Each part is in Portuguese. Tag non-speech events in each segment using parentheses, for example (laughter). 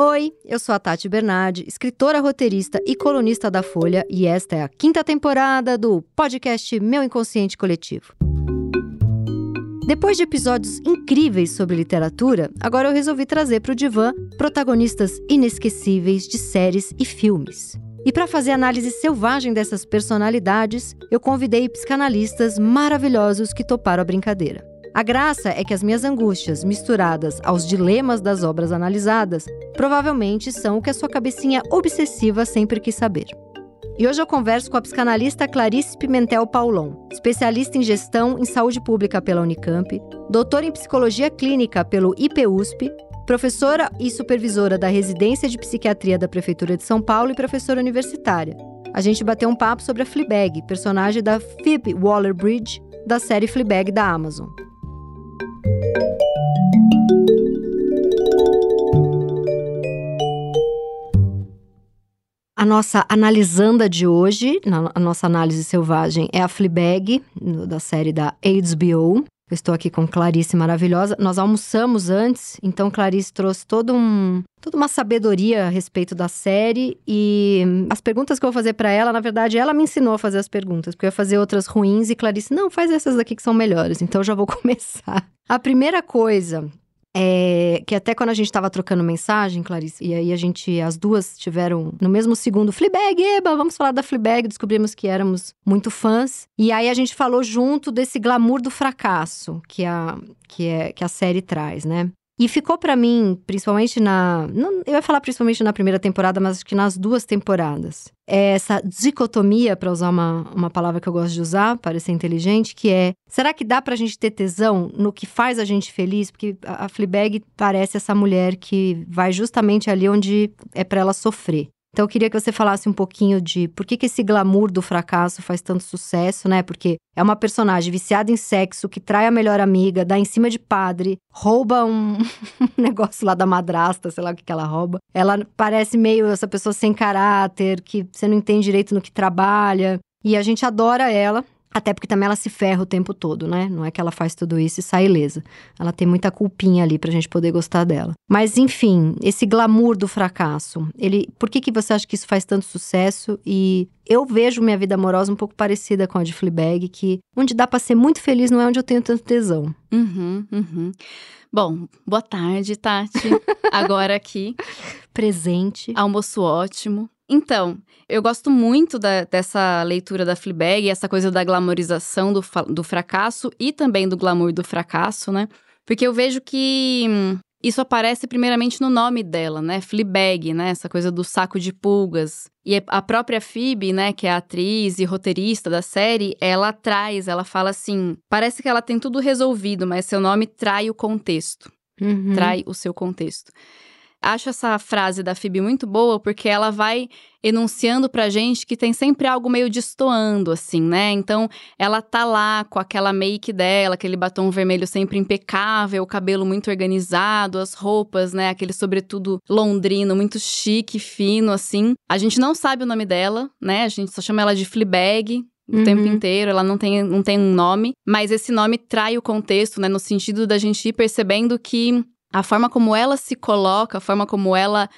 Oi, eu sou a Tati Bernardi, escritora, roteirista e colunista da Folha, e esta é a quinta temporada do podcast Meu Inconsciente Coletivo. Depois de episódios incríveis sobre literatura, agora eu resolvi trazer para o divã protagonistas inesquecíveis de séries e filmes. E para fazer análise selvagem dessas personalidades, eu convidei psicanalistas maravilhosos que toparam a brincadeira. A graça é que as minhas angústias, misturadas aos dilemas das obras analisadas, provavelmente são o que a sua cabecinha obsessiva sempre quis saber. E hoje eu converso com a psicanalista Clarice Pimentel Paulon, especialista em gestão em saúde pública pela Unicamp, doutora em psicologia clínica pelo IPUSP, professora e supervisora da residência de psiquiatria da Prefeitura de São Paulo e professora universitária. A gente bateu um papo sobre a Fleabag, personagem da Phoebe Waller-Bridge da série Fleabag da Amazon. A nossa analisanda de hoje, a nossa análise selvagem, é a Fleabag, da série da HBO. Eu estou aqui com Clarice maravilhosa. Nós almoçamos antes, então Clarice trouxe todo um, toda uma sabedoria a respeito da série e as perguntas que eu vou fazer para ela, na verdade, ela me ensinou a fazer as perguntas, porque eu ia fazer outras ruins e Clarice, não, faz essas daqui que são melhores. Então eu já vou (laughs) começar. A primeira coisa é, que até quando a gente estava trocando mensagem, Clarice, e aí a gente, as duas tiveram no mesmo segundo, Fleabag, eba, vamos falar da Fleabag, descobrimos que éramos muito fãs. E aí a gente falou junto desse glamour do fracasso que a, que é, que a série traz, né? E ficou para mim, principalmente na. Não, eu ia falar principalmente na primeira temporada, mas acho que nas duas temporadas. É essa dicotomia, para usar uma, uma palavra que eu gosto de usar, parecer inteligente, que é: será que dá pra gente ter tesão no que faz a gente feliz? Porque a, Fleabag parece essa mulher que vai justamente ali onde é para ela sofrer. Então eu queria que você falasse um pouquinho de por que, que esse glamour do fracasso faz tanto sucesso, né? Porque é uma personagem viciada em sexo, que trai a melhor amiga, dá em cima de padre, rouba um (laughs) negócio lá da madrasta, sei lá o que, que ela rouba. Ela parece meio essa pessoa sem caráter, que você não entende direito no que trabalha. E a gente adora ela, até porque também ela se ferra o tempo todo, né? Não é que ela faz tudo isso e sai ilesa. Ela tem muita culpinha ali pra gente poder gostar dela. Mas enfim, esse glamour do fracasso, ele, por que que você acha que isso faz tanto sucesso? E eu vejo minha vida amorosa um pouco parecida com a de Fleabag, que onde dá para ser muito feliz não é onde eu tenho tanto tesão. Uhum, uhum. Bom, boa tarde, Tati. (laughs) Agora aqui. Presente. Almoço ótimo. Então, eu gosto muito da, dessa leitura da Fleabag, essa coisa da glamorização do, do fracasso e também do glamour do fracasso, né? Porque eu vejo que hum, isso aparece primeiramente no nome dela, né? Fleabag, né? Essa coisa do saco de pulgas. E a própria Phoebe, né, que é a atriz e roteirista da série, ela traz, ela fala assim: parece que ela tem tudo resolvido, mas seu nome trai o contexto. Uhum. Trai o seu contexto. Acho essa frase da Phoebe muito boa porque ela vai enunciando pra gente que tem sempre algo meio destoando, assim, né? Então, ela tá lá com aquela make dela, aquele batom vermelho sempre impecável, o cabelo muito organizado, as roupas, né? Aquele sobretudo londrino, muito chique, fino, assim. A gente não sabe o nome dela, né? A gente só chama ela de Fleabag, o uhum. tempo inteiro, ela não tem, não tem um nome, mas esse nome trai o contexto, né? No sentido da gente ir percebendo que a forma como ela se coloca, a forma como ela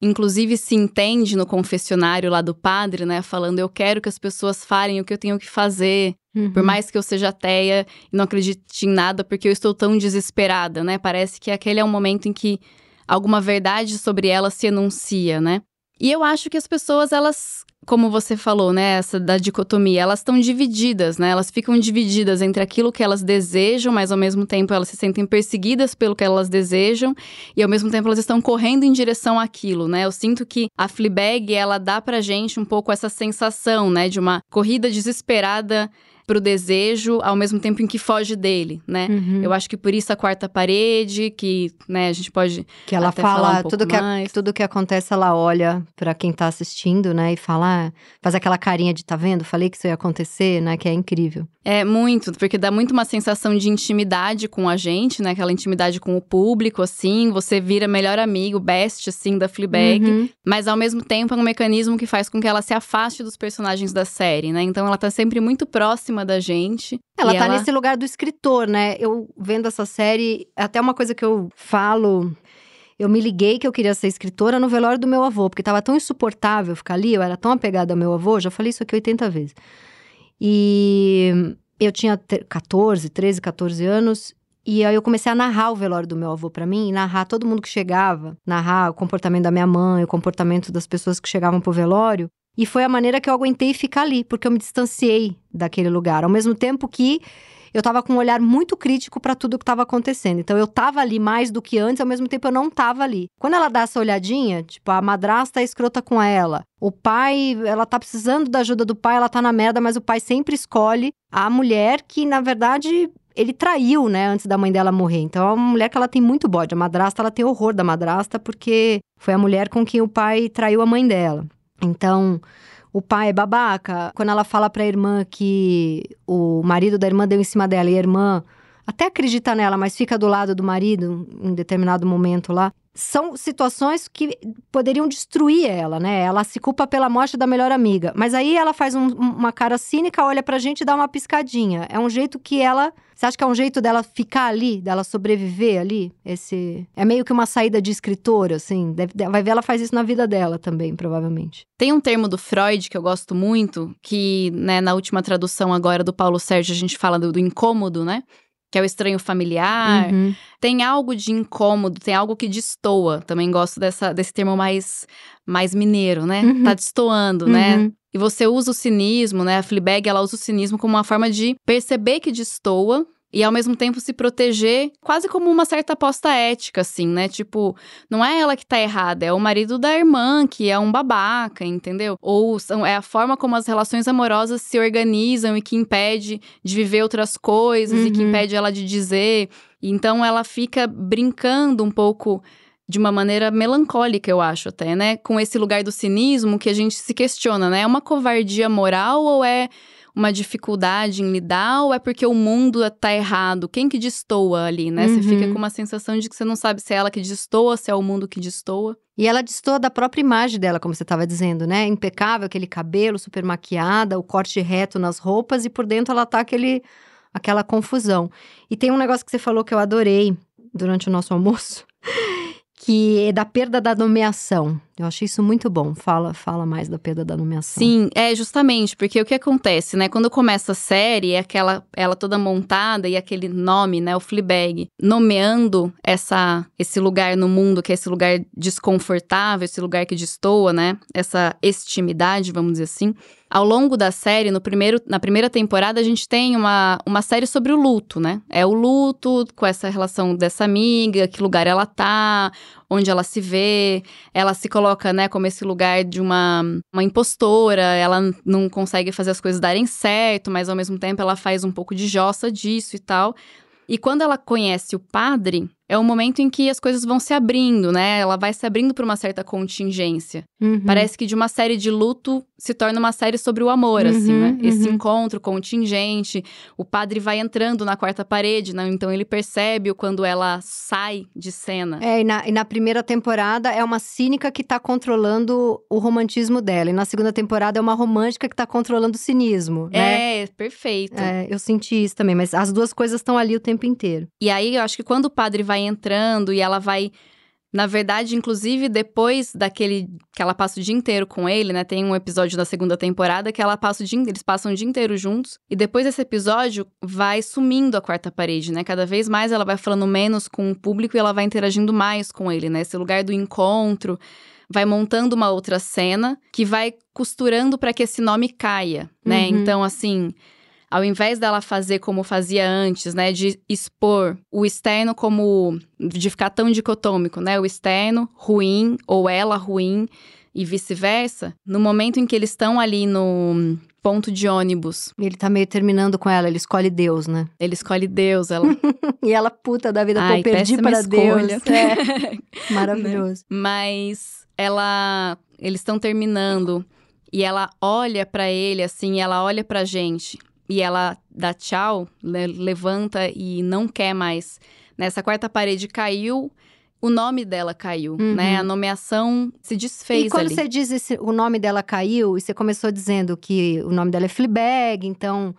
inclusive se entende no confessionário lá do padre, né, falando eu quero que as pessoas falem o que eu tenho que fazer, uhum. por mais que eu seja ateia e não acredite em nada, porque eu estou tão desesperada, né? Parece que aquele é um momento em que alguma verdade sobre ela se enuncia, né? E eu acho que as pessoas elas como você falou, né, essa da dicotomia, elas estão divididas, né? Elas ficam divididas entre aquilo que elas desejam, mas ao mesmo tempo elas se sentem perseguidas pelo que elas desejam e ao mesmo tempo elas estão correndo em direção àquilo, né? Eu sinto que a Fleabag, ela dá pra gente um pouco essa sensação, né, de uma corrida desesperada pro desejo, ao mesmo tempo em que foge dele, né? Uhum. Eu acho que por isso a quarta parede, que, né, a gente pode que ela fala um tudo que a, tudo que acontece, ela olha para quem tá assistindo, né, e fala, ah, faz aquela carinha de tá vendo? Falei que isso ia acontecer, né, que é incrível. É muito, porque dá muito uma sensação de intimidade com a gente, né, aquela intimidade com o público assim, você vira melhor amigo, best assim da Fleabag, uhum. mas ao mesmo tempo é um mecanismo que faz com que ela se afaste dos personagens da série, né? Então ela tá sempre muito próxima cima da gente. Ela tá ela... nesse lugar do escritor, né? Eu vendo essa série, até uma coisa que eu falo eu me liguei que eu queria ser escritora no velório do meu avô, porque estava tão insuportável ficar ali, eu era tão apegada ao meu avô, já falei isso aqui 80 vezes. E eu tinha 14, 13, 14 anos, e aí eu comecei a narrar o velório do meu avô para mim, narrar todo mundo que chegava, narrar o comportamento da minha mãe, o comportamento das pessoas que chegavam pro velório. E foi a maneira que eu aguentei ficar ali, porque eu me distanciei daquele lugar, ao mesmo tempo que eu tava com um olhar muito crítico para tudo que estava acontecendo. Então eu tava ali mais do que antes, ao mesmo tempo eu não tava ali. Quando ela dá essa olhadinha, tipo, a madrasta é escrota com ela, o pai, ela tá precisando da ajuda do pai, ela tá na merda, mas o pai sempre escolhe a mulher que, na verdade, ele traiu, né, antes da mãe dela morrer. Então é uma mulher que ela tem muito bode. A madrasta, ela tem horror da madrasta porque foi a mulher com quem o pai traiu a mãe dela. Então, o pai é babaca. Quando ela fala pra irmã que o marido da irmã deu em cima dela e a irmã até acredita nela, mas fica do lado do marido em determinado momento lá. São situações que poderiam destruir ela, né? Ela se culpa pela morte da melhor amiga. Mas aí ela faz um, uma cara cínica, olha pra gente e dá uma piscadinha. É um jeito que ela. Você acha que é um jeito dela ficar ali, dela sobreviver ali? Esse. É meio que uma saída de escritora, assim. Deve, vai ver, ela faz isso na vida dela também, provavelmente. Tem um termo do Freud que eu gosto muito, que, né, na última tradução agora do Paulo Sérgio, a gente fala do, do incômodo, né? Que é o estranho familiar. Uhum. Tem algo de incômodo, tem algo que destoa. Também gosto dessa, desse termo mais, mais mineiro, né? Uhum. Tá destoando, né? uhum. né? E você usa o cinismo, né? A Fleabag, ela usa o cinismo como uma forma de perceber que destoa e ao mesmo tempo se proteger, quase como uma certa aposta ética, assim, né? Tipo, não é ela que tá errada, é o marido da irmã que é um babaca, entendeu? Ou são, é a forma como as relações amorosas se organizam e que impede de viver outras coisas uhum. e que uhum. impede ela de dizer. Então ela fica brincando um pouco de uma maneira melancólica, eu acho até, né? Com esse lugar do cinismo que a gente se questiona, né? É uma covardia moral ou é uma dificuldade em lidar ou é porque o mundo tá errado? Quem que destoa ali, né? Uhum. Você fica uhum. com uma sensação de que você não sabe se é ela que destoa, se é o mundo que destoa. E ela destoa da própria imagem dela, como você estava dizendo, né? Impecável, aquele cabelo super maquiada, o corte reto nas roupas e por dentro ela tá aquele, aquela confusão. E tem um negócio que você falou que eu adorei durante o nosso almoço, (laughs) que é da perda da nomeação. Eu achei isso muito bom. Fala, fala mais da perda da nomeação. Sim, é justamente porque o que acontece, né? Quando começa a série, é aquela ela toda montada e aquele nome, né, o Fleabag, nomeando essa esse lugar no mundo que é esse lugar desconfortável, esse lugar que destoa, né? Essa extimidade, vamos dizer assim. Ao longo da série, no primeiro, na primeira temporada, a gente tem uma, uma série sobre o luto, né? É o luto com essa relação dessa amiga, que lugar ela tá, onde ela se vê, ela se coloca, né, como esse lugar de uma, uma impostora, ela não consegue fazer as coisas darem certo, mas ao mesmo tempo ela faz um pouco de jossa disso e tal. E quando ela conhece o padre, é o momento em que as coisas vão se abrindo, né? Ela vai se abrindo para uma certa contingência. Uhum. Parece que de uma série de luto se torna uma série sobre o amor, uhum, assim, né? Uhum. Esse encontro contingente. O padre vai entrando na quarta parede, né? Então ele percebe quando ela sai de cena. É, e na, e na primeira temporada é uma cínica que tá controlando o romantismo dela. E na segunda temporada é uma romântica que tá controlando o cinismo, né? É, perfeito. É, eu senti isso também, mas as duas coisas estão ali o tempo inteiro. E aí eu acho que quando o padre vai vai entrando e ela vai. Na verdade, inclusive, depois daquele que ela passa o dia inteiro com ele, né? Tem um episódio da segunda temporada que ela passa o dia, eles passam o dia inteiro juntos. E depois desse episódio, vai sumindo a quarta parede, né? Cada vez mais ela vai falando menos com o público e ela vai interagindo mais com ele, né? Esse lugar do encontro vai montando uma outra cena que vai costurando para que esse nome caia, né? Uhum. Então, assim, ao invés dela fazer como fazia antes, né, de expor o externo como de ficar tão dicotômico, né, o externo ruim ou ela ruim e vice-versa, no momento em que eles estão ali no ponto de ônibus. Ele tá meio terminando com ela, ele escolhe Deus, né? Ele escolhe Deus, ela. (laughs) e ela puta da vida, Ai, pô, perdi para escolha. Deus. (laughs) É. (laughs) Maravilhoso. Mas ela eles estão terminando e ela olha para ele assim, ela olha pra gente e ela dá tchau, levanta e não quer mais. Nessa quarta parede caiu, o nome dela caiu, uhum. né? A nomeação se desfez E quando ali. você diz esse, o nome dela caiu, e você começou dizendo que o nome dela é Fleabag, então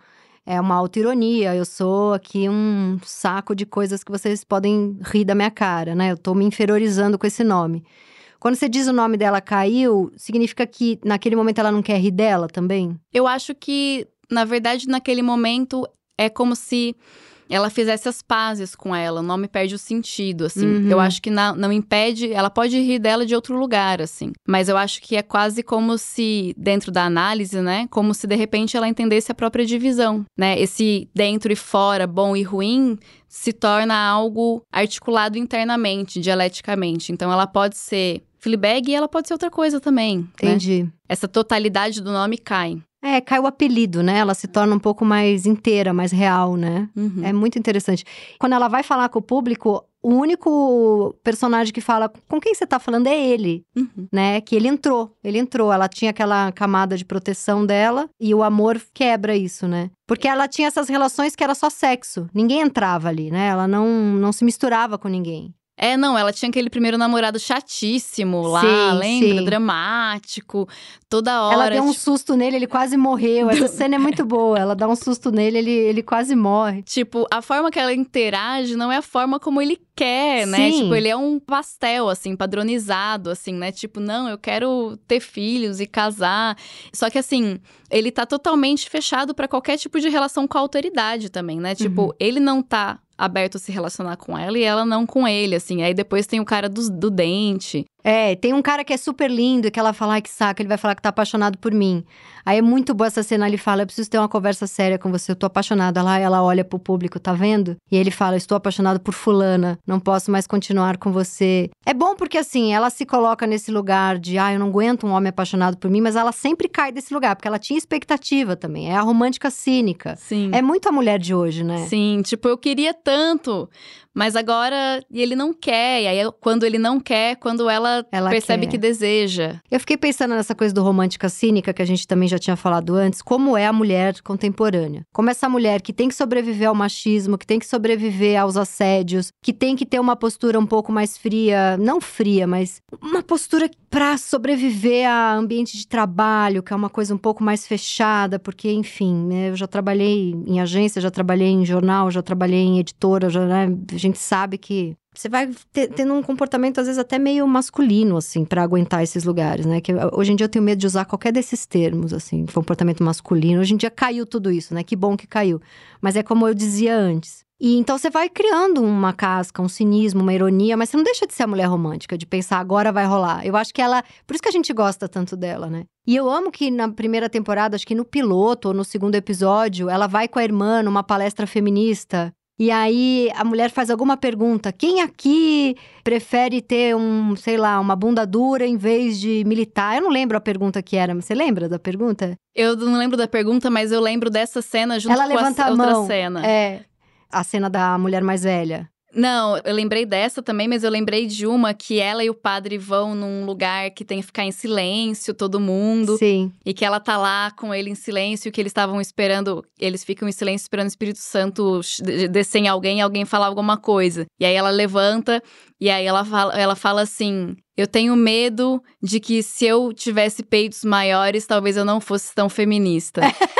É uma autoironia. Eu sou aqui um saco de coisas que vocês podem rir da minha cara, né? Eu tô me inferiorizando com esse nome. Quando você diz o nome dela caiu, significa que naquele momento ela não quer rir dela também? Eu acho que, na verdade, naquele momento é como se ela fizesse as pazes com ela, o nome perde o sentido, assim. Uhum. Eu acho que não, não impede, ela pode rir dela de outro lugar, assim. Mas eu acho que é quase como se, dentro da análise, né, como se de repente ela entendesse a própria divisão, né? Esse dentro e fora, bom e ruim, se torna algo articulado internamente, dialeticamente. Então ela pode ser Fleabag e ela pode ser outra coisa também. Né? Entendi. Né? Essa totalidade do nome cai. É, cai o apelido, né? Ela se torna um pouco mais inteira, mais real, né? Uhum. É muito interessante. Quando ela vai falar com o público, o único personagem que fala com quem você tá falando é ele, uhum. né? Que ele entrou, ele entrou. Ela tinha aquela camada de proteção dela e o amor quebra isso, né? Porque ela tinha essas relações que era só sexo. Ninguém entrava ali, né? Ela não, não se misturava com ninguém. É, não, ela tinha aquele primeiro namorado chatíssimo lá, sim, lembra? Sim. Dramático, toda hora. Ela deu um tipo... susto nele, ele quase morreu. Essa (laughs) cena é muito boa. Ela dá um susto nele, ele, ele quase morre. Tipo, a forma que ela interage não é a forma como ele quer, né? Sim. Tipo, ele é um pastel, assim, padronizado, assim, né? Tipo, não, eu quero ter filhos e casar. Só que, assim, ele tá totalmente fechado para qualquer tipo de relação com a autoridade também, né? Tipo, uhum. ele não tá aberto a se relacionar com ela e ela não com ele, assim. Aí depois tem o cara do, do dente. É, tem um cara que é super lindo e que ela fala, ai que saco, ele vai falar que tá apaixonado por mim. Aí é muito boa essa cena, ele fala, eu preciso ter uma conversa séria com você, eu tô apaixonada. Lá ela olha pro público, tá vendo? E ele fala, estou apaixonado por fulana, não posso mais continuar com você. É bom porque assim, ela se coloca nesse lugar de, ah, eu não aguento um homem apaixonado por mim, mas ela sempre cai desse lugar, porque ela tinha expectativa também, é a romântica cínica. Sim. É muito a mulher de hoje, né? Sim, tipo, eu queria tanto, mas agora ele não quer. E aí, quando ele não quer, quando ela, ela percebe quer. que deseja. Eu fiquei pensando nessa coisa do romântica cínica, que a gente também já tinha falado antes, como é a mulher contemporânea. Como essa mulher que tem que sobreviver ao machismo, que tem que sobreviver aos assédios, que tem que ter uma postura um pouco mais fria, não fria, mas uma postura para sobreviver a ambiente de trabalho, que é uma coisa um pouco mais fechada, porque, enfim, né, eu já trabalhei em agência, já trabalhei em jornal, já trabalhei em editora, já, né, gente sabe que você vai ter, tendo um comportamento, às vezes, até meio masculino, assim, para aguentar esses lugares, né? Que hoje em dia eu tenho medo de usar qualquer desses termos, assim, comportamento masculino. Hoje em dia caiu tudo isso, né? Que bom que caiu. Mas é como eu dizia antes. E então você vai criando uma casca, um cinismo, uma ironia, mas você não deixa de ser a mulher romântica, de pensar agora vai rolar. Eu acho que ela. Por isso que a gente gosta tanto dela, né? E eu amo que na primeira temporada, acho que no piloto ou no segundo episódio, ela vai com a irmã numa palestra feminista e aí a mulher faz alguma pergunta: quem aqui prefere ter um, sei lá, uma bunda dura em vez de militar? Eu não lembro a pergunta que era, você lembra da pergunta? Eu não lembro da pergunta, mas eu lembro dessa cena junto Ela com levanta a, a outra mão, cena. É. A cena da mulher mais velha. Não, eu lembrei dessa também, mas eu lembrei de uma que ela e o padre vão num lugar que tem que ficar em silêncio, todo mundo. Sim. E que ela tá lá com ele em silêncio, que eles estavam esperando, eles ficam em silêncio esperando o Espírito Santo descer em alguém e alguém falar alguma coisa. E aí ela levanta e aí ela fala, ela fala assim: Eu tenho medo de que se eu tivesse peitos maiores, talvez eu não fosse tão feminista. (laughs)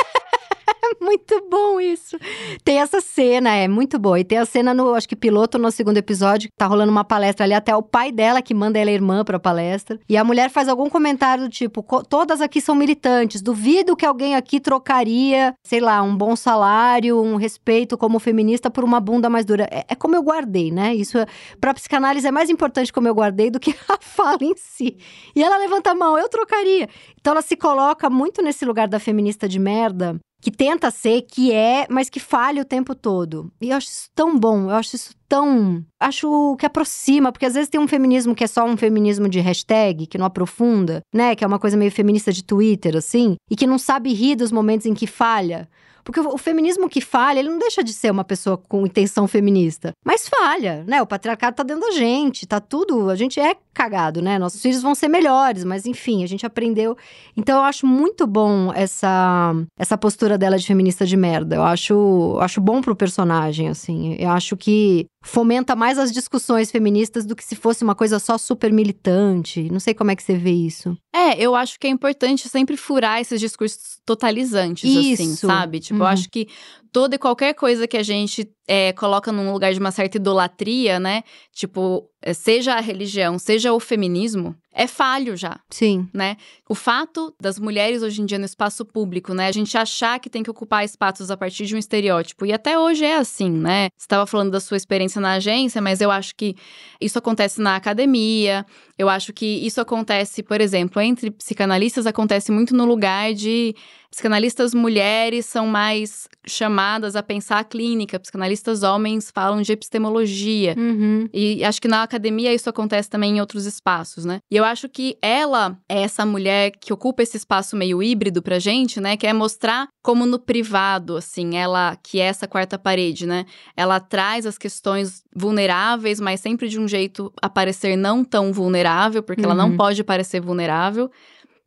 (laughs) muito bom isso. Tem essa cena, é muito boa. E tem a cena no, acho que piloto no segundo episódio, tá rolando uma palestra ali, até o pai dela que manda ela irmã pra palestra. E a mulher faz algum comentário do tipo: todas aqui são militantes, duvido que alguém aqui trocaria, sei lá, um bom salário, um respeito como feminista por uma bunda mais dura. É, é como eu guardei, né? Isso é, pra psicanálise é mais importante como eu guardei do que (laughs) a fala em si. E ela levanta a mão, eu trocaria. Então ela se coloca muito nesse lugar da feminista de merda, que tenta ser, que é, mas que falha o tempo todo. E eu acho isso tão bom, eu acho isso tão. Acho que aproxima, porque às vezes tem um feminismo que é só um feminismo de hashtag, que não aprofunda, né? Que é uma coisa meio feminista de Twitter, assim, e que não sabe rir dos momentos em que falha. Porque o feminismo que falha, ele não deixa de ser uma pessoa com intenção feminista. Mas falha, né? O patriarcado tá dentro da gente, tá tudo. A gente é cagado, né? Nossos filhos vão ser melhores, mas enfim, a gente aprendeu. Então eu acho muito bom essa, essa postura dela de feminista de merda. Eu acho, acho bom pro personagem, assim. Eu acho que fomenta mais as discussões feministas do que se fosse uma coisa só super militante. Não sei como é que você vê isso. É, eu acho que é importante sempre furar esses discursos totalizantes, assim, Isso. assim, sabe? Tipo, Uhum. eu acho que toda e qualquer coisa que a gente é, coloca num lugar de uma certa idolatria, né? Tipo, é, seja a religião, seja o feminismo, é falho já. Sim. né? O fato das mulheres hoje em dia no espaço público, né? A gente achar que tem que ocupar espaços a partir de um estereótipo. E até hoje é assim, né? Você estava falando da sua experiência na agência, mas eu acho que isso acontece na academia. Eu acho que isso acontece, por exemplo, entre psicanalistas, acontece muito no lugar de psicanalistas mulheres são mais chamadas a pensar a clínica, psicanalistas homens falam de epistemologia. Uhum. E acho que na academia isso acontece também em outros espaços, né? E eu acho que ela é essa mulher que ocupa esse espaço meio híbrido pra gente, né? Que é mostrar como no privado, assim, ela, que é essa quarta parede, né? Ela traz as questões vulneráveis, mas sempre de um jeito a parecer não tão vulnerável, porque ela não Uhum. pode parecer vulnerável.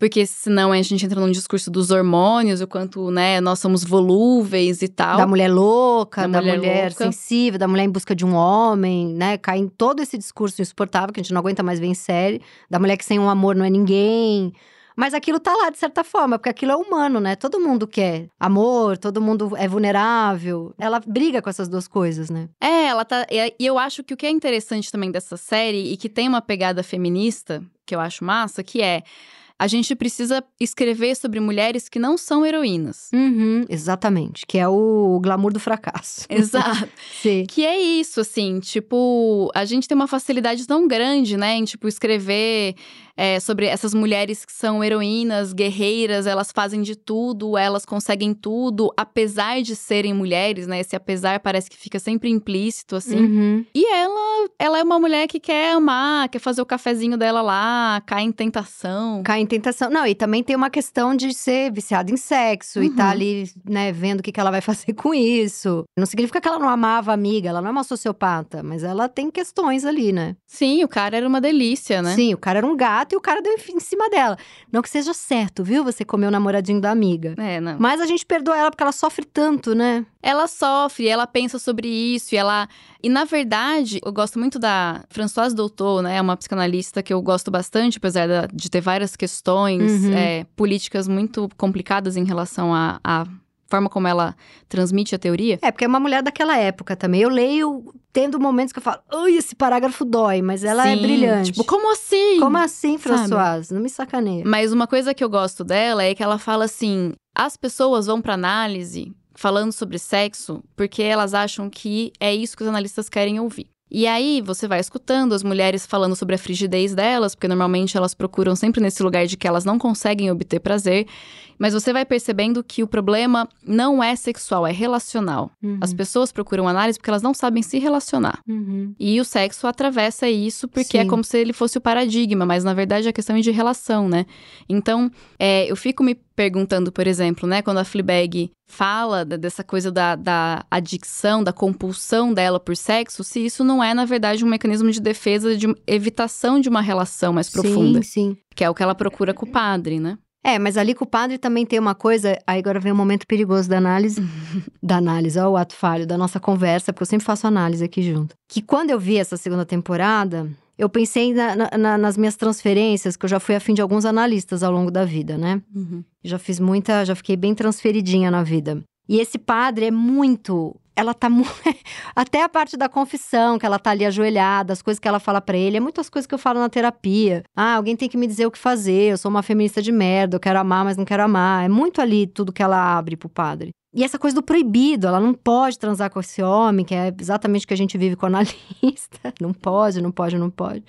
Porque senão a gente entra num discurso dos hormônios, o quanto, né, nós somos volúveis e tal. Da mulher louca, Da da, mulher mulher, louca. sensível, da mulher em busca de um homem, né? Cai em todo esse discurso insuportável que a gente não aguenta mais ver em série. Da mulher que sem um amor não é ninguém. Mas aquilo tá lá de certa forma, porque aquilo é humano, né? Todo mundo quer amor, todo mundo é vulnerável. Ela briga com essas duas coisas, né? É, ela tá. E e eu acho que o que é interessante também dessa série e que tem uma pegada feminista, que eu acho massa, que é. A gente precisa escrever sobre mulheres que não são heroínas. Uhum, exatamente. Que é o glamour do fracasso. (laughs) Exato. (laughs) Que é isso, assim, tipo, a gente tem uma facilidade tão grande, né, em, tipo, escrever é, sobre essas mulheres que são heroínas, guerreiras, elas fazem de tudo, elas conseguem tudo, apesar de serem mulheres, né, esse apesar parece que fica sempre implícito, assim. Uhum. E ela, ela é uma mulher que quer amar, quer fazer o cafezinho dela lá, cai em tentação. Cai em tentação. Não, e também tem uma questão de ser viciada em sexo e Uhum. tá ali, né, vendo o que, que ela vai (laughs) fazer com isso. Não significa que ela não amava a amiga, ela não é uma sociopata, mas ela tem questões ali, né? Sim, o cara era uma delícia, né? Sim, o cara era um gato e o cara deu em cima dela. Não que seja certo, viu? Você comer o namoradinho da amiga. É, não. Mas a gente perdoa ela porque ela sofre tanto, né? Ela sofre, ela pensa sobre isso e ela. E na verdade, eu gosto muito da Françoise Doutor, né? É uma psicanalista que eu gosto bastante, apesar de ter várias questões Uhum. é, políticas muito complicadas em relação à à forma como ela transmite a teoria. É, porque é uma mulher daquela época também. Eu leio tendo momentos que eu falo, ai, esse parágrafo dói, mas ela é Sim, brilhante. Tipo, como assim? Como assim? Françoise? Não me sacaneia. Mas uma coisa que eu gosto dela é que ela fala assim: as pessoas vão pra análise falando sobre sexo porque elas acham que é isso que os analistas querem ouvir. E aí você vai escutando as mulheres falando sobre a frigidez delas, porque normalmente elas procuram sempre nesse lugar de que elas não conseguem obter prazer, mas você vai percebendo que o problema não é sexual, é relacional. Uhum. As pessoas procuram análise porque elas não sabem se relacionar. Uhum. E o sexo atravessa isso porque é Sim. como se ele fosse o paradigma, mas na verdade a questão é de relação, né? Então, é, eu fico me perguntando, por exemplo, né, quando a Fleabag fala dessa coisa da, da adicção, da compulsão dela por sexo, se isso não é, na verdade, um mecanismo de defesa, de evitação de uma relação mais profunda, Sim, sim. que é o que ela procura com o padre, né? É, mas ali com o padre também tem uma coisa. Aí agora vem um momento perigoso da análise. (laughs) da análise, ó, o ato falho da nossa conversa, porque eu sempre faço análise aqui junto. Que quando eu vi essa segunda temporada, eu pensei na- na- na- nas minhas transferências, que eu já fui afim de alguns analistas ao longo da vida, né? Já fiz muita, já fiquei bem transferidinha na vida. E esse padre é muito. Ela tá mu- (laughs) Até a parte da confissão, que ela tá ali ajoelhada, as coisas que ela fala pra ele, é muitas coisas que eu falo na terapia. Ah, alguém tem que me dizer o que fazer, eu sou uma feminista de merda, eu quero amar, mas não quero amar. É muito ali tudo que ela abre pro padre. E essa coisa do proibido, ela não pode transar com esse homem, que é exatamente o que a gente vive com o analista. (laughs) Não pode, não pode, não pode.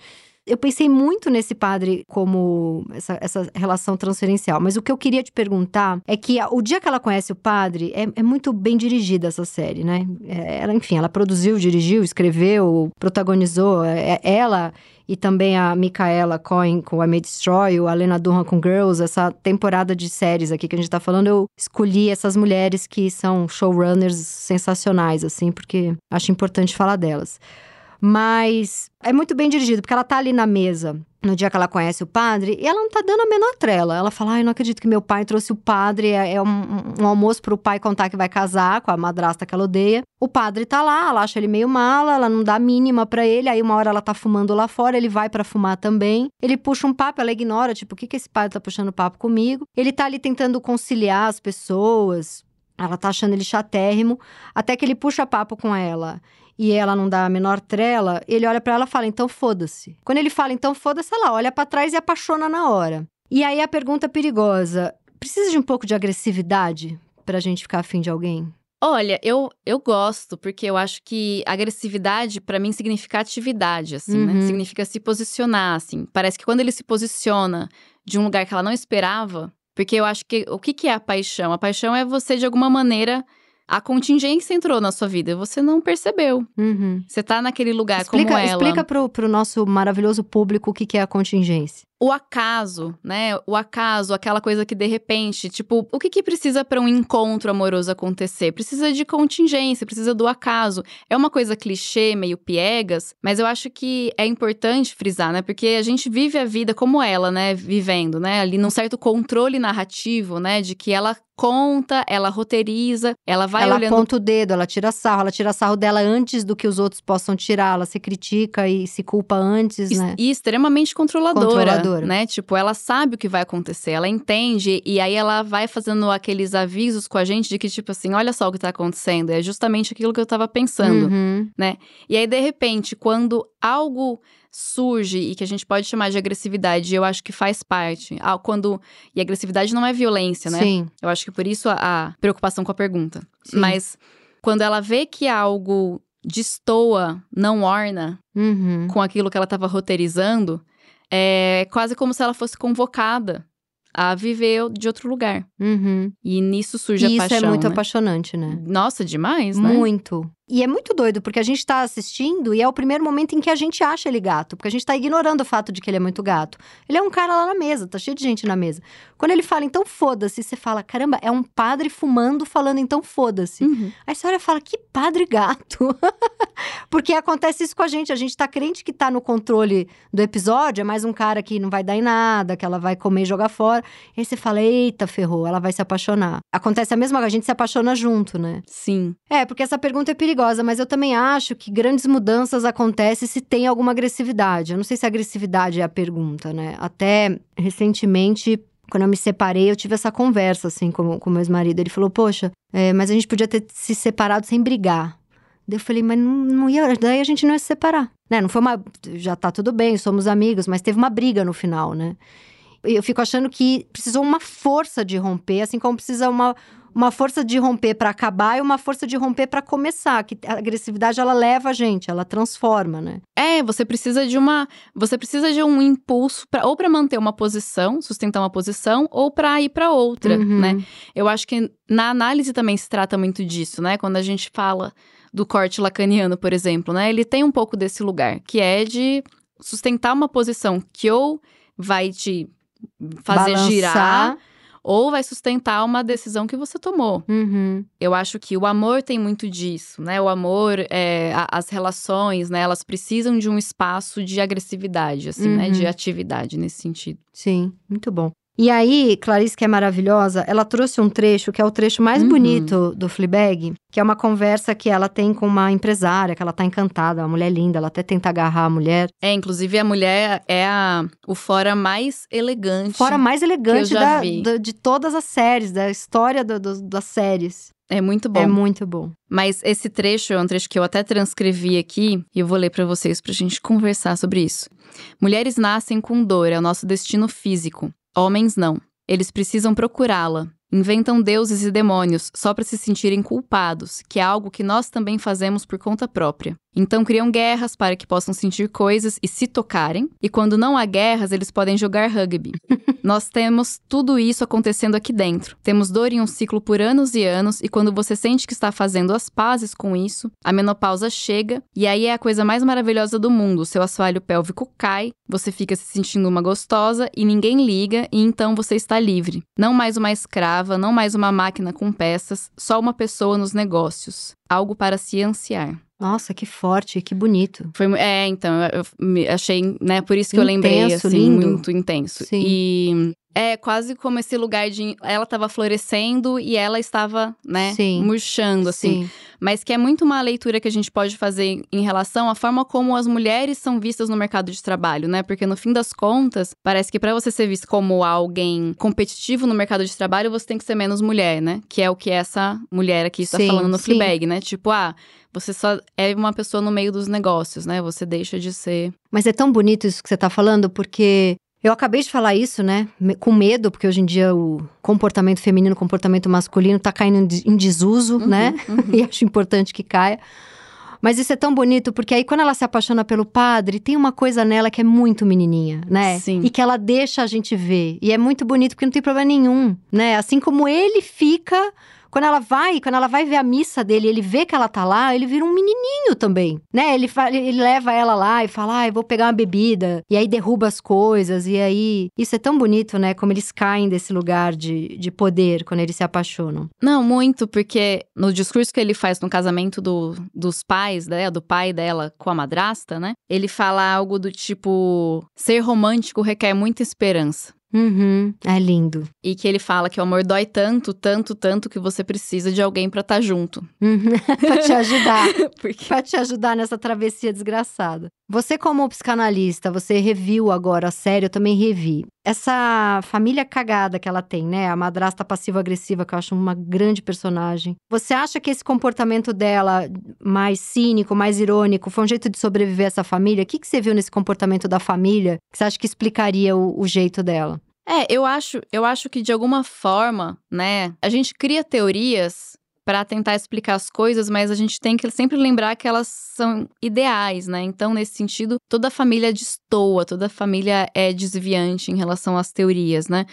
Eu pensei muito nesse padre como essa, essa relação transferencial, mas o que eu queria te perguntar é que o dia que ela conhece o padre, é, é muito bem dirigida essa série, né? É, ela, enfim, ela produziu, dirigiu, escreveu, protagonizou. É, ela e também a Micaela Cohen com I May Destroy, a Lena Dunham com Girls, essa temporada de séries aqui que a gente tá falando, eu escolhi essas mulheres que são showrunners sensacionais, assim, porque acho importante falar delas. Mas é muito bem dirigido, porque ela tá ali na mesa no dia que ela conhece o padre, e ela não tá dando a menor trela. Ela fala: Ai, não acredito que meu pai trouxe o padre. É, é um, um, almoço pro pai contar que vai casar com a madrasta que ela odeia. O padre tá lá, ela acha ele meio mala, ela não dá mínima para ele. Aí uma hora ela tá fumando lá fora, ele vai para fumar também. Ele puxa um papo, ela ignora, tipo, o que, que esse padre tá puxando papo comigo? Ele tá ali tentando conciliar as pessoas. Ela tá achando ele chatérrimo, até que ele puxa papo com ela e ela não dá a menor trela, ele olha para ela e fala: então foda-se. Quando ele fala então foda-se, ela olha para trás e apaixona na hora. E aí a pergunta perigosa: precisa de um pouco de agressividade pra gente ficar afim de alguém? Olha, eu, eu gosto, porque eu acho que agressividade, para mim, significa atividade, assim, né? uhum. né? Significa se posicionar, assim. Parece que quando ele se posiciona de um lugar que ela não esperava, porque eu acho que o que, que é a paixão? A paixão é você, de alguma maneira, a contingência entrou na sua vida, você não percebeu. Uhum. Você tá naquele lugar explica, como ela. Explica pro, pro nosso maravilhoso público o que, que é a contingência o acaso, né? O acaso, aquela coisa que de repente, tipo, o que, que precisa para um encontro amoroso acontecer? Precisa de contingência, precisa do acaso. É uma coisa clichê, meio piegas, mas eu acho que é importante frisar, né? Porque a gente vive a vida como ela, né? Vivendo, né? Ali num certo controle narrativo, né? De que ela conta, ela roteiriza, ela vai ela olhando. Ela aponta o dedo, ela tira sarro, ela tira sarro dela antes do que os outros possam tirar, ela se critica e se culpa antes, né? E extremamente controladora. controladora né? Tipo, ela sabe o que vai acontecer, ela entende e aí ela vai fazendo aqueles avisos com a gente de que tipo assim, olha só o que tá acontecendo, é justamente aquilo que eu tava pensando, uhum. né? E aí de repente, quando algo surge e que a gente pode chamar de agressividade, eu acho que faz parte. Ah, quando e agressividade não é violência, né? Sim. Eu acho que por isso a, a preocupação com a pergunta. Sim. Mas quando ela vê que algo destoa, não orna uhum. com aquilo que ela estava roteirizando, é quase como se ela fosse convocada a viver de outro lugar. Uhum. E nisso surge e a paixão. Isso é muito né? apaixonante, né? Nossa, demais, né? Muito. E é muito doido, porque a gente tá assistindo e é o primeiro momento em que a gente acha ele gato, porque a gente tá ignorando o fato de que ele é muito gato. Ele é um cara lá na mesa, tá cheio de gente na mesa. Quando ele fala, então foda-se, você fala, caramba, é um padre fumando falando, então foda-se. Uhum. Aí você olha e fala, que padre gato. (laughs) porque acontece isso com a gente, a gente tá crente que tá no controle do episódio, é mais um cara que não vai dar em nada, que ela vai comer e jogar fora. E aí você fala, eita, ferrou, ela vai se apaixonar. Acontece a mesma coisa, a gente se apaixona junto, né? Sim. É, porque essa pergunta é perigosa perigosa, mas eu também acho que grandes mudanças acontecem se tem alguma agressividade. Eu não sei se agressividade é a pergunta, né? Até recentemente quando eu me separei, eu tive essa conversa, assim, com o meu ex-marido. Ele falou, poxa, é, mas a gente podia ter se separado sem brigar. Daí eu falei, mas não, não ia, daí a gente não ia se separar. Né? Não foi uma. Já tá tudo bem, somos amigos, mas teve uma briga no final, né? Eu fico achando que precisou uma força de romper, assim como precisa uma, uma força de romper para acabar e uma força de romper para começar. Que a agressividade ela leva a gente, ela transforma, né? É, você precisa de uma, você precisa de um impulso para ou para manter uma posição, sustentar uma posição, ou para ir para outra, uhum. né? Eu acho que na análise também se trata muito disso, né? Quando a gente fala do corte lacaniano, por exemplo, né? Ele tem um pouco desse lugar, que é de sustentar uma posição que ou vai te fazer Balançar. girar ou vai sustentar uma decisão que você tomou. Uhum. Eu acho que o amor tem muito disso, né? O amor, é, a, as relações, né? Elas precisam de um espaço de agressividade, assim, uhum. né? De uhum. atividade nesse sentido. Sim, muito bom. E aí, Clarice, que é maravilhosa, ela trouxe um trecho que é o trecho mais uhum. bonito do Fleabag, que é uma conversa que ela tem com uma empresária, que ela tá encantada, uma mulher linda, ela até tenta agarrar a mulher. É, inclusive a mulher é a, o fora mais elegante. Fora mais elegante da, da, de todas as séries, da história do, do, das séries. É muito bom. É muito bom. Mas esse trecho é um trecho que eu até transcrevi aqui e eu vou ler para vocês pra gente conversar sobre isso. Mulheres nascem com dor, é o nosso destino físico. Homens não. Eles precisam procurá-la. Inventam deuses e demônios só para se sentirem culpados, que é algo que nós também fazemos por conta própria. Então criam guerras para que possam sentir coisas e se tocarem, e quando não há guerras, eles podem jogar rugby. (laughs) Nós temos tudo isso acontecendo aqui dentro. Temos dor em um ciclo por anos e anos, e quando você sente que está fazendo as pazes com isso, a menopausa chega, e aí é a coisa mais maravilhosa do mundo. Seu assoalho pélvico cai, você fica se sentindo uma gostosa e ninguém liga, e então você está livre. Não mais uma escrava, não mais uma máquina com peças, só uma pessoa nos negócios. Algo para se ansiar. Nossa, que forte, que bonito. Foi, é, então, eu, eu achei, né, por isso que intenso, eu lembrei, assim, lindo. muito intenso. Sim. E é quase como esse lugar de ela estava florescendo e ela estava, né, Sim. murchando assim. Sim. Mas que é muito uma leitura que a gente pode fazer em relação à forma como as mulheres são vistas no mercado de trabalho, né? Porque no fim das contas, parece que para você ser visto como alguém competitivo no mercado de trabalho, você tem que ser menos mulher, né? Que é o que essa mulher aqui está Sim, falando no sim. Fleabag, né? Tipo, ah, você só é uma pessoa no meio dos negócios, né? Você deixa de ser. Mas é tão bonito isso que você tá falando, porque eu acabei de falar isso, né? Com medo, porque hoje em dia o comportamento feminino, o comportamento masculino tá caindo em desuso, Uhum, né? uhum. (laughs) e acho importante que caia. Mas isso é tão bonito, porque aí quando ela se apaixona pelo padre, tem uma coisa nela que é muito menininha, né? Sim. E que ela deixa a gente ver. E é muito bonito porque não tem problema nenhum, né? Assim como ele fica. Quando ela vai, quando ela vai ver a missa dele, ele vê que ela tá lá, ele vira um menininho também, né? Ele, ele leva ela lá e fala, ah, eu vou pegar uma bebida. E aí derruba as coisas, e aí... Isso é tão bonito, né? Como eles caem desse lugar de, de poder quando eles se apaixonam. Não, muito, porque no discurso que ele faz no casamento do- dos pais, né, do pai dela com a madrasta, né? Ele fala algo do tipo: ser romântico requer muita esperança. Uhum, é lindo. E que ele fala que o amor dói tanto, tanto, tanto que você precisa de alguém pra estar junto. Uhum. (laughs) pra te ajudar. (laughs) Porque pra te ajudar nessa travessia desgraçada. Você, como psicanalista, você reviu agora a série, eu também revi. Essa família cagada que ela tem, né? A madrasta passiva-agressiva, que eu acho uma grande personagem. Você acha que esse comportamento dela, mais cínico, mais irônico, foi um jeito de sobreviver a essa família? O que, que você viu nesse comportamento da família que você acha que explicaria o, o jeito dela? É, eu acho, eu acho que de alguma forma, né, a gente cria teorias pra tentar explicar as coisas, mas a gente tem que sempre lembrar que elas são ideais, né? Então, nesse sentido, toda família destoa, toda família é desviante em relação às teorias, né?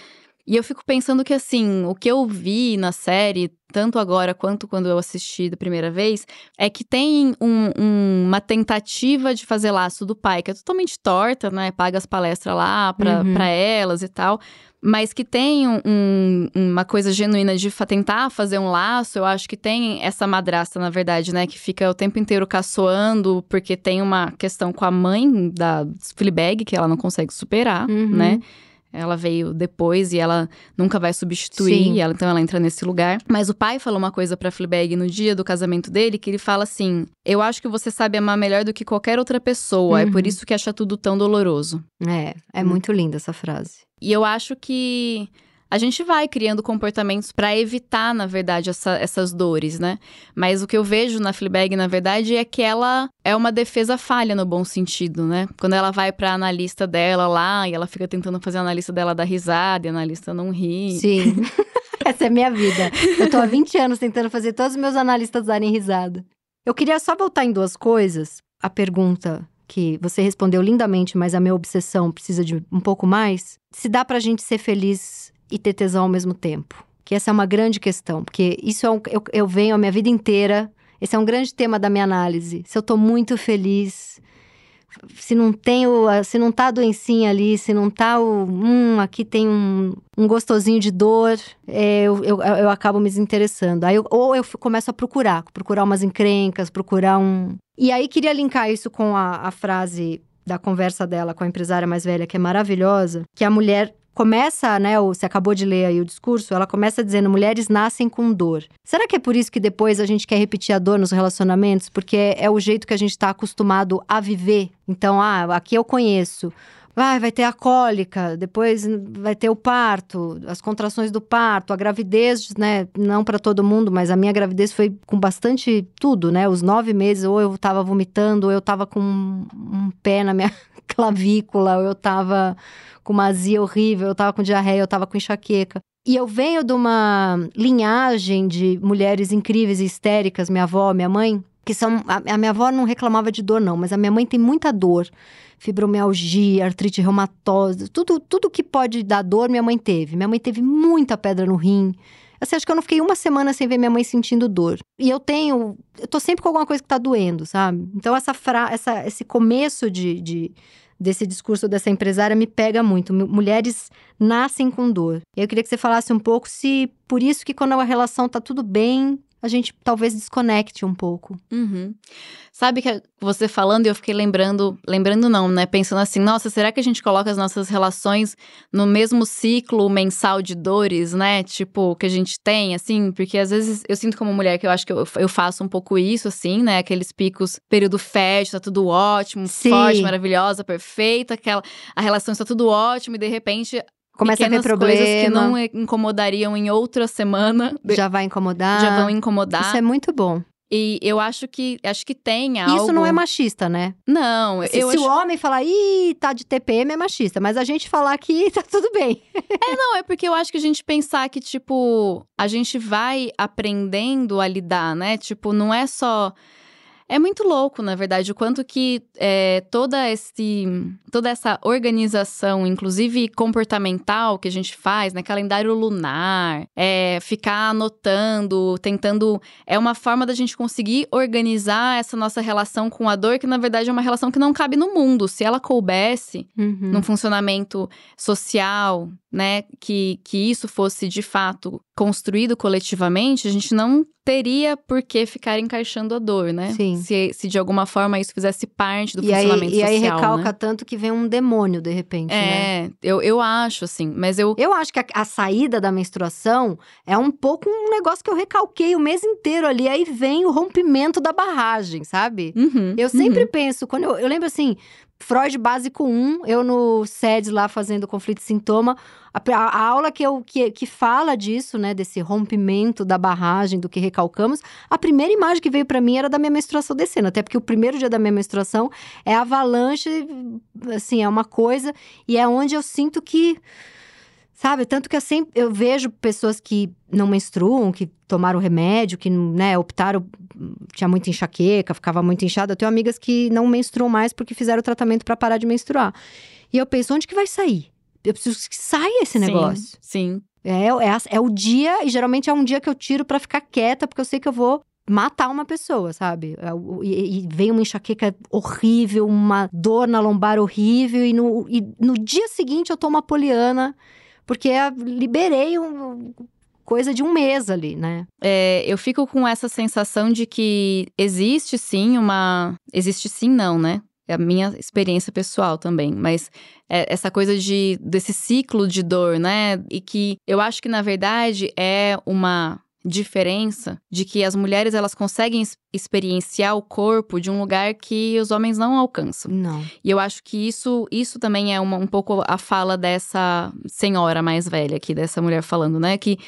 E eu fico pensando que, assim, o que eu vi na série, tanto agora quanto quando eu assisti da primeira vez, é que tem um- um- uma tentativa de fazer laço do pai, que é totalmente torta, né? Paga as palestras lá pra, Uhum. pra elas e tal. Mas que tem um- um- uma coisa genuína de tentar fazer um laço, eu acho que tem essa madrasta, na verdade, né? Que fica o tempo inteiro caçoando, porque tem uma questão com a mãe da Fleabag, que ela não consegue superar, Uhum. né? Ela veio depois e ela nunca vai substituir, ela, então ela entra nesse lugar. Mas o pai falou uma coisa pra Fleabag no dia do casamento dele, que ele fala assim: Eu acho que você sabe amar melhor do que qualquer outra pessoa, é por Uhum. isso que acha tudo tão doloroso. É, é Hum. muito linda essa frase. E eu acho que a gente vai criando comportamentos pra evitar, na verdade, essa- essas dores, né? Mas o que eu vejo na Fleabag, na verdade, é que ela é uma defesa falha no bom sentido, né? Quando ela vai pra analista dela lá e ela fica tentando fazer a analista dela dar risada e a analista não ri. Sim. (laughs) Essa é minha vida. Eu tô há 20 anos tentando fazer todos os meus analistas darem risada. Eu queria só voltar em duas coisas. A pergunta que você respondeu lindamente, mas a minha obsessão precisa de um pouco mais. Se dá pra gente ser feliz e ter tesão ao mesmo tempo. Que essa é uma grande questão, porque isso é um, eu, eu venho a minha vida inteira. Esse é um grande tema da minha análise. Se eu tô muito feliz, se não tem o, a- se não tá a doencinha ali, se não tá o, hum, aqui tem um, um gostosinho de dor, é, eu, eu, eu acabo me desinteressando. Aí eu- ou eu começo a procurar, procurar umas encrencas, procurar um. E aí queria linkar isso com a, a frase da conversa dela com a empresária mais velha, que é maravilhosa, que a mulher começa, né, você acabou de ler aí o discurso, ela começa dizendo mulheres nascem com dor. Será que é por isso que depois a gente quer repetir a dor nos relacionamentos? Porque é, o jeito que a gente está acostumado a viver. Então, ah, aqui eu conheço. Ah, vai ter a cólica, depois vai ter o parto, as contrações do parto, a gravidez, né? Não para todo mundo, mas a minha gravidez foi com bastante tudo, né? Os nove meses, ou eu tava vomitando, ou eu tava com um pé na minha clavícula, ou eu tava com uma azia horrível, eu tava com diarreia, eu tava com enxaqueca. E eu venho de uma linhagem de mulheres incríveis e histéricas, minha avó, minha mãe, que são. A, minha avó não reclamava de dor, não, mas a minha mãe tem muita dor. Fibromialgia, artrite reumatosa, tudo, tudo que pode dar dor, minha mãe teve. Minha mãe teve muita pedra no rim. Assim, acho que eu não fiquei uma semana sem ver minha mãe sentindo dor. E eu tenho. Eu tô sempre com alguma coisa que tá doendo, sabe? Então, essa fra, essa, esse começo de, de, desse discurso dessa empresária me pega muito. Mulheres nascem com dor. Eu queria que você falasse um pouco se por isso que quando a relação tá tudo bem, a gente talvez desconecte um pouco. Uhum. Sabe que você falando, eu fiquei lembrando, lembrando não, né? Pensando assim, nossa, será que a gente coloca as nossas relações no mesmo ciclo mensal de dores, né? Tipo, que a gente tem, assim, porque às vezes eu sinto como mulher que eu acho que eu, eu faço um pouco isso, assim, né? Aqueles picos, período fértil, tá tudo ótimo, Sim. forte, maravilhosa, perfeita, aquela, a relação está tudo ótimo e de repente Começa a ter problema. coisas que não incomodariam em outra semana. Já vai incomodar. Já vão incomodar. Isso é muito bom. E eu acho que acho que tem algo. Isso não é machista, né? Não, se, eu se acho... o homem falar, ih, tá de TPM é machista, mas a gente falar que (laughs) tá tudo bem. é, não, é porque eu acho que a gente pensar que, tipo, a gente vai aprendendo a lidar, né? Tipo, não é só é muito louco, na verdade, o quanto que é, toda, esse, toda essa organização, inclusive comportamental, que a gente faz, né? Calendário lunar, é, ficar anotando, tentando. É uma forma da gente conseguir organizar essa nossa relação com a dor, que na verdade é uma relação que não cabe no mundo. Se ela coubesse uhum. num funcionamento social, né, que, que isso fosse de fato construído coletivamente, a gente não teria por que ficar encaixando a dor, né? Sim. Se, se de alguma forma isso fizesse parte do e funcionamento aí, social. E aí recalca né? tanto que vem um demônio de repente, é, né? eu, eu acho, assim, mas eu. Eu acho que a, a, saída da menstruação é um pouco um negócio que eu recalquei o mês inteiro ali. Aí vem o rompimento da barragem, sabe? Uhum, eu sempre uhum. penso, quando eu, eu lembro assim, Freud básico 1, eu no SEDS lá fazendo conflito e sintoma. A, a, aula que, eu, que, que fala disso, né, desse rompimento da barragem, do que recalcamos, a primeira imagem que veio para mim era da minha menstruação descendo, até porque o primeiro dia da minha menstruação é avalanche, assim, é uma coisa, e é onde eu sinto que Sabe? Tanto que eu sempre eu vejo pessoas que não menstruam, que tomaram remédio, que né, optaram, tinha muita enxaqueca, ficava muito inchada. Eu tenho amigas que não menstruam mais porque fizeram o tratamento para parar de menstruar. E eu penso, onde que vai sair? Eu preciso que saia esse negócio. Sim. É, é, é o dia, e geralmente é um dia que eu tiro para ficar quieta, porque eu sei que eu vou matar uma pessoa, sabe? É e, e, vem uma enxaqueca horrível, uma dor na lombar horrível, e no, e no dia seguinte eu tô uma poliana porque liberei um, coisa de um mês ali, né? É, eu fico com essa sensação de que existe sim uma. Existe sim, não, né? É a minha experiência pessoal também, mas é essa coisa de desse ciclo de dor, né? E que eu acho que na verdade é uma diferença de que as mulheres elas conseguem experienciar o corpo de um lugar que os homens não alcançam. Não. E eu acho que isso isso também é uma, um pouco a fala dessa senhora mais velha aqui, dessa mulher falando, né, que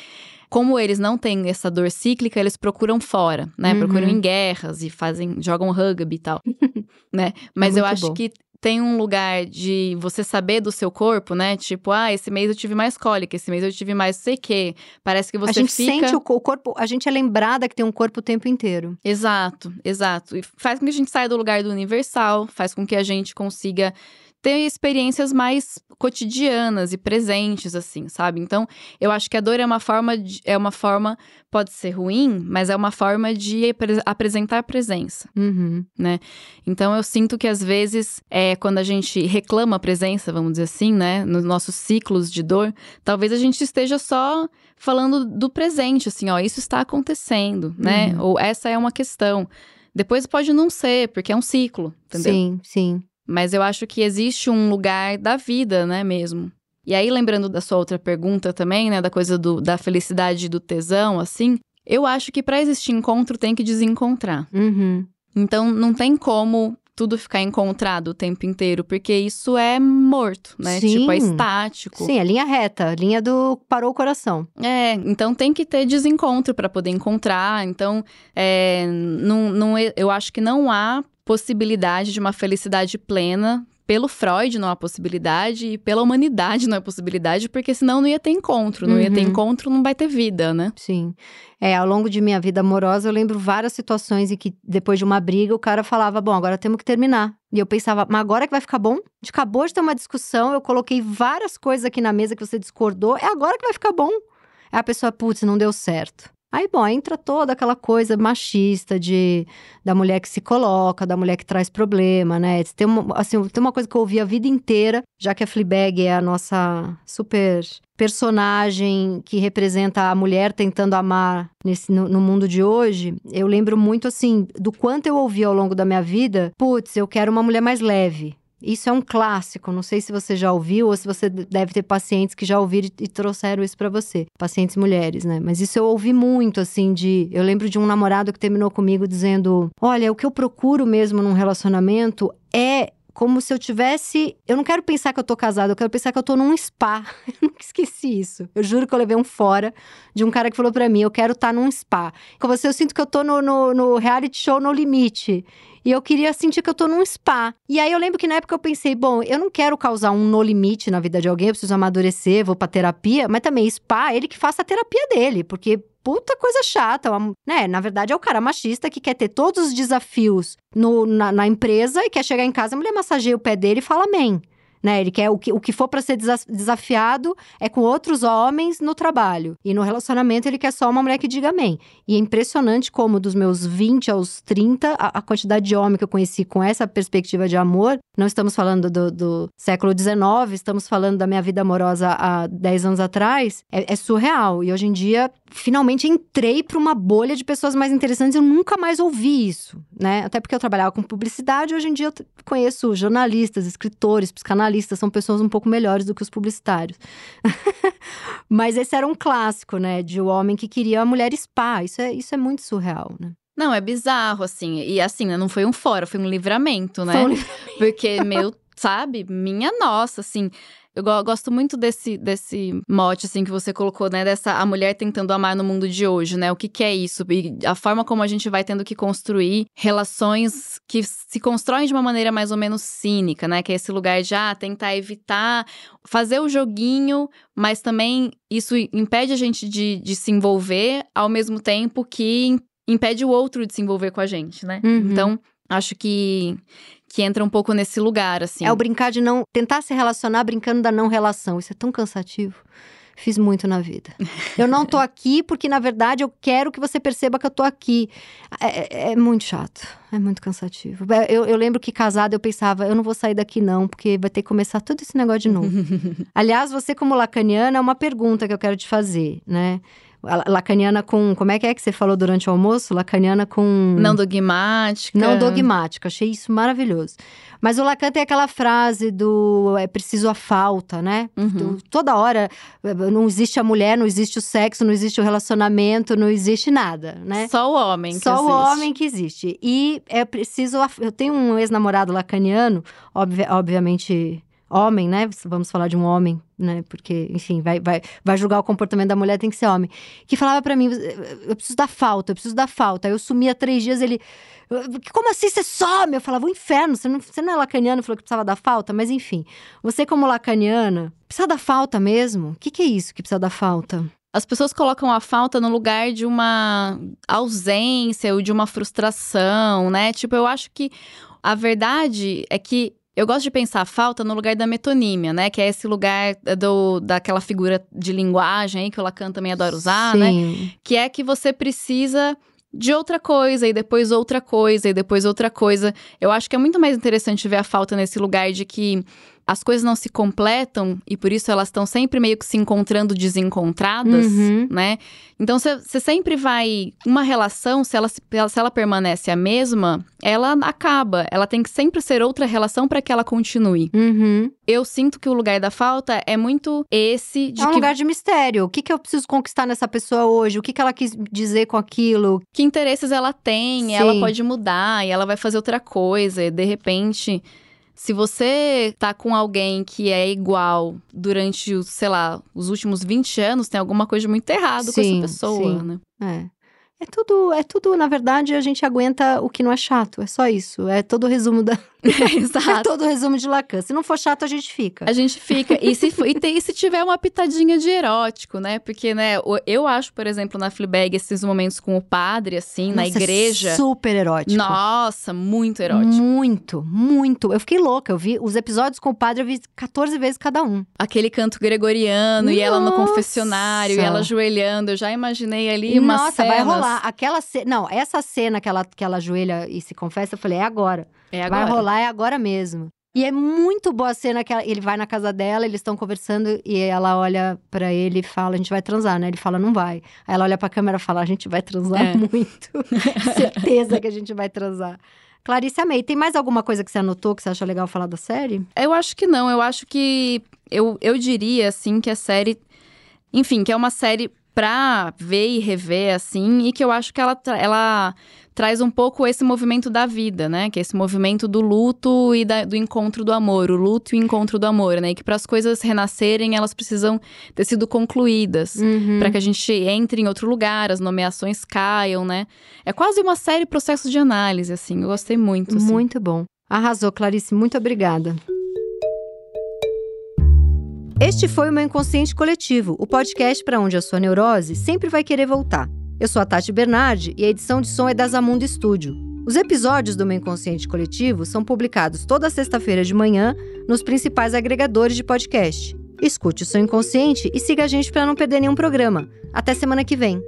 como eles não têm essa dor cíclica, eles procuram fora, né? Uhum. Procuram em guerras e fazem, jogam rugby e tal, (laughs) né? Mas é eu acho bom. que tem um lugar de você saber do seu corpo, né? Tipo, ah, esse mês eu tive mais cólica, esse mês eu tive mais sei que. Parece que você fica... A gente fica... sente o corpo, a gente é lembrada que tem um corpo o tempo inteiro. Exato, exato. E faz com que a gente saia do lugar do universal, faz com que a gente consiga ter experiências mais cotidianas e presentes, assim, sabe? Então, eu acho que a dor é uma forma de, é uma forma, pode ser ruim, mas é uma forma de apre apresentar presença, uhum. né? Então, eu sinto que às vezes, é, quando a gente reclama a presença, vamos dizer assim, né? Nos nossos ciclos de dor, talvez a gente esteja só falando do presente, assim, ó, isso está acontecendo, né? Uhum. Ou essa é uma questão. Depois pode não ser, porque é um ciclo, entendeu? Sim, sim. Mas eu acho que existe um lugar da vida, né, mesmo. E aí, lembrando da sua outra pergunta também, né, da coisa do, da felicidade e do tesão, assim, eu acho que para existir encontro tem que desencontrar. Uhum. Então, não tem como tudo ficar encontrado o tempo inteiro, porque isso é morto, né? Sim. Tipo, é estático. Sim, é linha reta, linha do parou o coração. É, então tem que ter desencontro para poder encontrar. Então, é, não, não, eu acho que não há possibilidade de uma felicidade plena. Pelo Freud não há possibilidade e pela humanidade não há possibilidade, porque senão não ia ter encontro. Não uhum. ia ter uhum. encontro, não vai ter vida, né? Sim. É, ao longo de minha vida amorosa, eu lembro várias situações em que, depois de uma briga, o cara falava: Bom, agora temos que terminar. E eu pensava, mas agora que vai ficar bom? A gente acabou de ter uma discussão, eu coloquei várias coisas aqui na mesa que você discordou, é agora que vai ficar bom. Aí a pessoa, putz, não deu certo. Aí, bom, entra toda aquela coisa machista de da mulher que se coloca, da mulher que traz problema, né? Tem uma, assim, tem uma coisa que eu ouvi a vida inteira, já que a Fleabag é a nossa super personagem que representa a mulher tentando amar nesse, no, no, mundo de hoje, eu lembro muito assim do quanto eu ouvi ao longo da minha vida, putz, eu quero uma mulher mais leve. Isso é um clássico. Não sei se você já ouviu ou se você deve ter pacientes que já ouviram e trouxeram isso para você, pacientes mulheres, né? Mas isso eu ouvi muito assim de, eu lembro de um namorado que terminou comigo dizendo: "Olha, o que eu procuro mesmo num relacionamento é como se eu tivesse. Eu não quero pensar que eu tô casada, eu quero pensar que eu tô num spa. (laughs) Eu nunca esqueci isso. Eu juro que eu levei um fora de um cara que falou para mim: eu quero estar tá num spa. Com você, eu sinto que eu tô no, no, no reality show no limite. E eu queria sentir que eu tô num spa. E aí eu lembro que na época eu pensei, bom, eu não quero causar um no limite na vida de alguém, eu preciso amadurecer, vou pra terapia, mas também spa, ele que faça a terapia dele, porque puta coisa chata, né? Na verdade, é o cara machista que quer ter todos os desafios no, na, na empresa e quer chegar em casa, a mulher massageia o pé dele e fala amém né? Ele quer o que, o que for para ser desafiado é com outros homens no trabalho. E no relacionamento ele quer só uma mulher que diga amém. E é impressionante como dos meus 20 aos 30, a, a quantidade de homem que eu conheci com essa perspectiva de amor, não estamos falando do, do século XIX, estamos falando da minha vida amorosa há 10 anos atrás, é, é surreal. E hoje em dia, finalmente entrei para uma bolha de pessoas mais interessantes. Eu nunca mais ouvi isso, né? Até porque eu trabalhava com publicidade, hoje em dia eu conheço jornalistas, escritores, psicanalistas são pessoas um pouco melhores do que os publicitários. (laughs) Mas esse era um clássico, né? De o um homem que queria a mulher spa. Isso é, isso é muito surreal, né? Não, é bizarro, assim. E assim, não foi um fora, foi um livramento, né? Foi um (laughs) livramento. Porque, meu, sabe? Minha nossa, assim. Eu gosto muito desse, desse mote, assim, que você colocou, né? Dessa a mulher tentando amar no mundo de hoje, né? O que, que é isso? E a forma como a gente vai tendo que construir relações que se constroem de uma maneira mais ou menos cínica, né? Que é esse lugar de ah, tentar evitar fazer o joguinho, mas também isso impede a gente de, de se envolver ao mesmo tempo que impede o outro de se envolver com a gente, né? Uhum. Então, acho que que entra um pouco nesse lugar, assim. É o brincar de não. Tentar se relacionar brincando da não relação. Isso é tão cansativo. Fiz muito na vida. (laughs) Eu não tô aqui porque, na verdade, eu quero que você perceba que eu tô aqui. É, é, é muito chato. É muito cansativo. É, eu, eu, lembro que casada eu pensava, eu não vou sair daqui não, porque vai ter que começar todo esse negócio de novo. (laughs) Aliás, você, como lacaniana, é uma pergunta que eu quero te fazer, né? Lacaniana com. Como é que é que você falou durante o almoço? Lacaniana com. Não dogmática. Não dogmática. Achei isso maravilhoso. Mas o Lacan tem aquela frase do é preciso a falta, né? Uhum. Toda hora não existe a mulher, não existe o sexo, não existe o relacionamento, não existe nada, né? Só o homem que Só existe. o homem que existe. E é preciso. Eu tenho um ex-namorado lacaniano, obvi obviamente homem, né? Vamos falar de um homem, né? Porque, enfim, vai, vai, vai julgar o comportamento da mulher, tem que ser homem. Que falava para mim: eu preciso da falta, eu preciso da falta. Aí eu sumia três dias, ele. Como assim você some? Eu falava, o inferno, você não, você não é lacaniano, falou que precisava da falta, mas enfim. Você, como lacaniana, precisa da falta mesmo? O que, que é isso que precisa da falta? As pessoas colocam a falta no lugar de uma ausência ou de uma frustração, né? Tipo, eu acho que a verdade é que eu gosto de pensar a falta no lugar da metonímia, né? Que é esse lugar do, daquela figura de linguagem aí que o Lacan também adora usar, né? Sim. né? Que é que você precisa de outra coisa, e depois outra coisa, e depois outra coisa. Eu acho que é muito mais interessante ver a falta nesse lugar de que as coisas não se completam e por isso elas estão sempre meio que se encontrando desencontradas, uhum. né? Então você sempre vai. Uma relação, se ela, se ela permanece a mesma, ela acaba. Ela tem que sempre ser outra relação para que ela continue. Uhum. Eu sinto que o lugar da falta é muito esse de. É um que... lugar de mistério. O que, que eu preciso conquistar nessa pessoa hoje? O que, que ela quis dizer com aquilo? Que interesses ela tem? Sim. Ela pode mudar e ela vai fazer outra coisa. E de repente se você tá com alguém que é igual durante, sei lá, os últimos 20 anos, tem alguma coisa muito errada com essa pessoa, sim. né? É. É tudo, é tudo, na verdade, a gente aguenta o que não é chato, é só isso. É todo o resumo da, (laughs) Exato. É todo o resumo de Lacan. Se não for chato, a gente fica. A gente fica. E se, e, tem, e se tiver uma pitadinha de erótico, né? Porque, né, eu acho, por exemplo, na Fleabag, esses momentos com o padre, assim, Nossa, na igreja. É super erótico. Nossa, muito erótico. Muito, muito. Eu fiquei louca. Eu vi os episódios com o padre, eu vi 14 vezes cada um. Aquele canto gregoriano Nossa. e ela no confessionário e ela ajoelhando. Eu já imaginei ali uma Nossa, vai rolar. Aquela cena. Não, essa cena que ela, que ela ajoelha e se confessa, eu falei, é agora. É agora. Vai rolar, é agora mesmo. E é muito boa a cena que ela- ele vai na casa dela, eles estão conversando e ela olha pra ele e fala: A gente vai transar, né? Ele fala: Não vai. Aí ela olha pra câmera e fala: A gente vai transar É. (laughs) muito. (laughs) Certeza que a gente vai transar. Clarice, amei. Tem mais alguma coisa que você anotou que você acha legal falar da série? Eu acho que não. Eu acho que. Eu, eu diria, assim, que a série. Enfim, que é uma série pra ver e rever, assim, e que eu acho que ela, ela traz um pouco esse movimento da vida, né? Que é esse movimento do luto e da- do encontro do amor, o luto e o encontro do amor, né? E que para as coisas renascerem, elas precisam ter sido concluídas. Uhum. Pra que a gente entre em outro lugar, as nomeações caiam, né? É quase uma série processo de análise, assim. Eu gostei muito. assim. Muito bom. Arrasou, Clarice. Muito obrigada. Este foi o meu Inconsciente Coletivo, o podcast para onde a sua neurose sempre vai querer voltar. Eu sou a Tati Bernardi e a edição de som é da Zamundo Studio. Os episódios do meu Inconsciente Coletivo são publicados toda sexta-feira de manhã nos principais agregadores de podcast. Escute o seu inconsciente e siga a gente para não perder nenhum programa. Até semana que vem.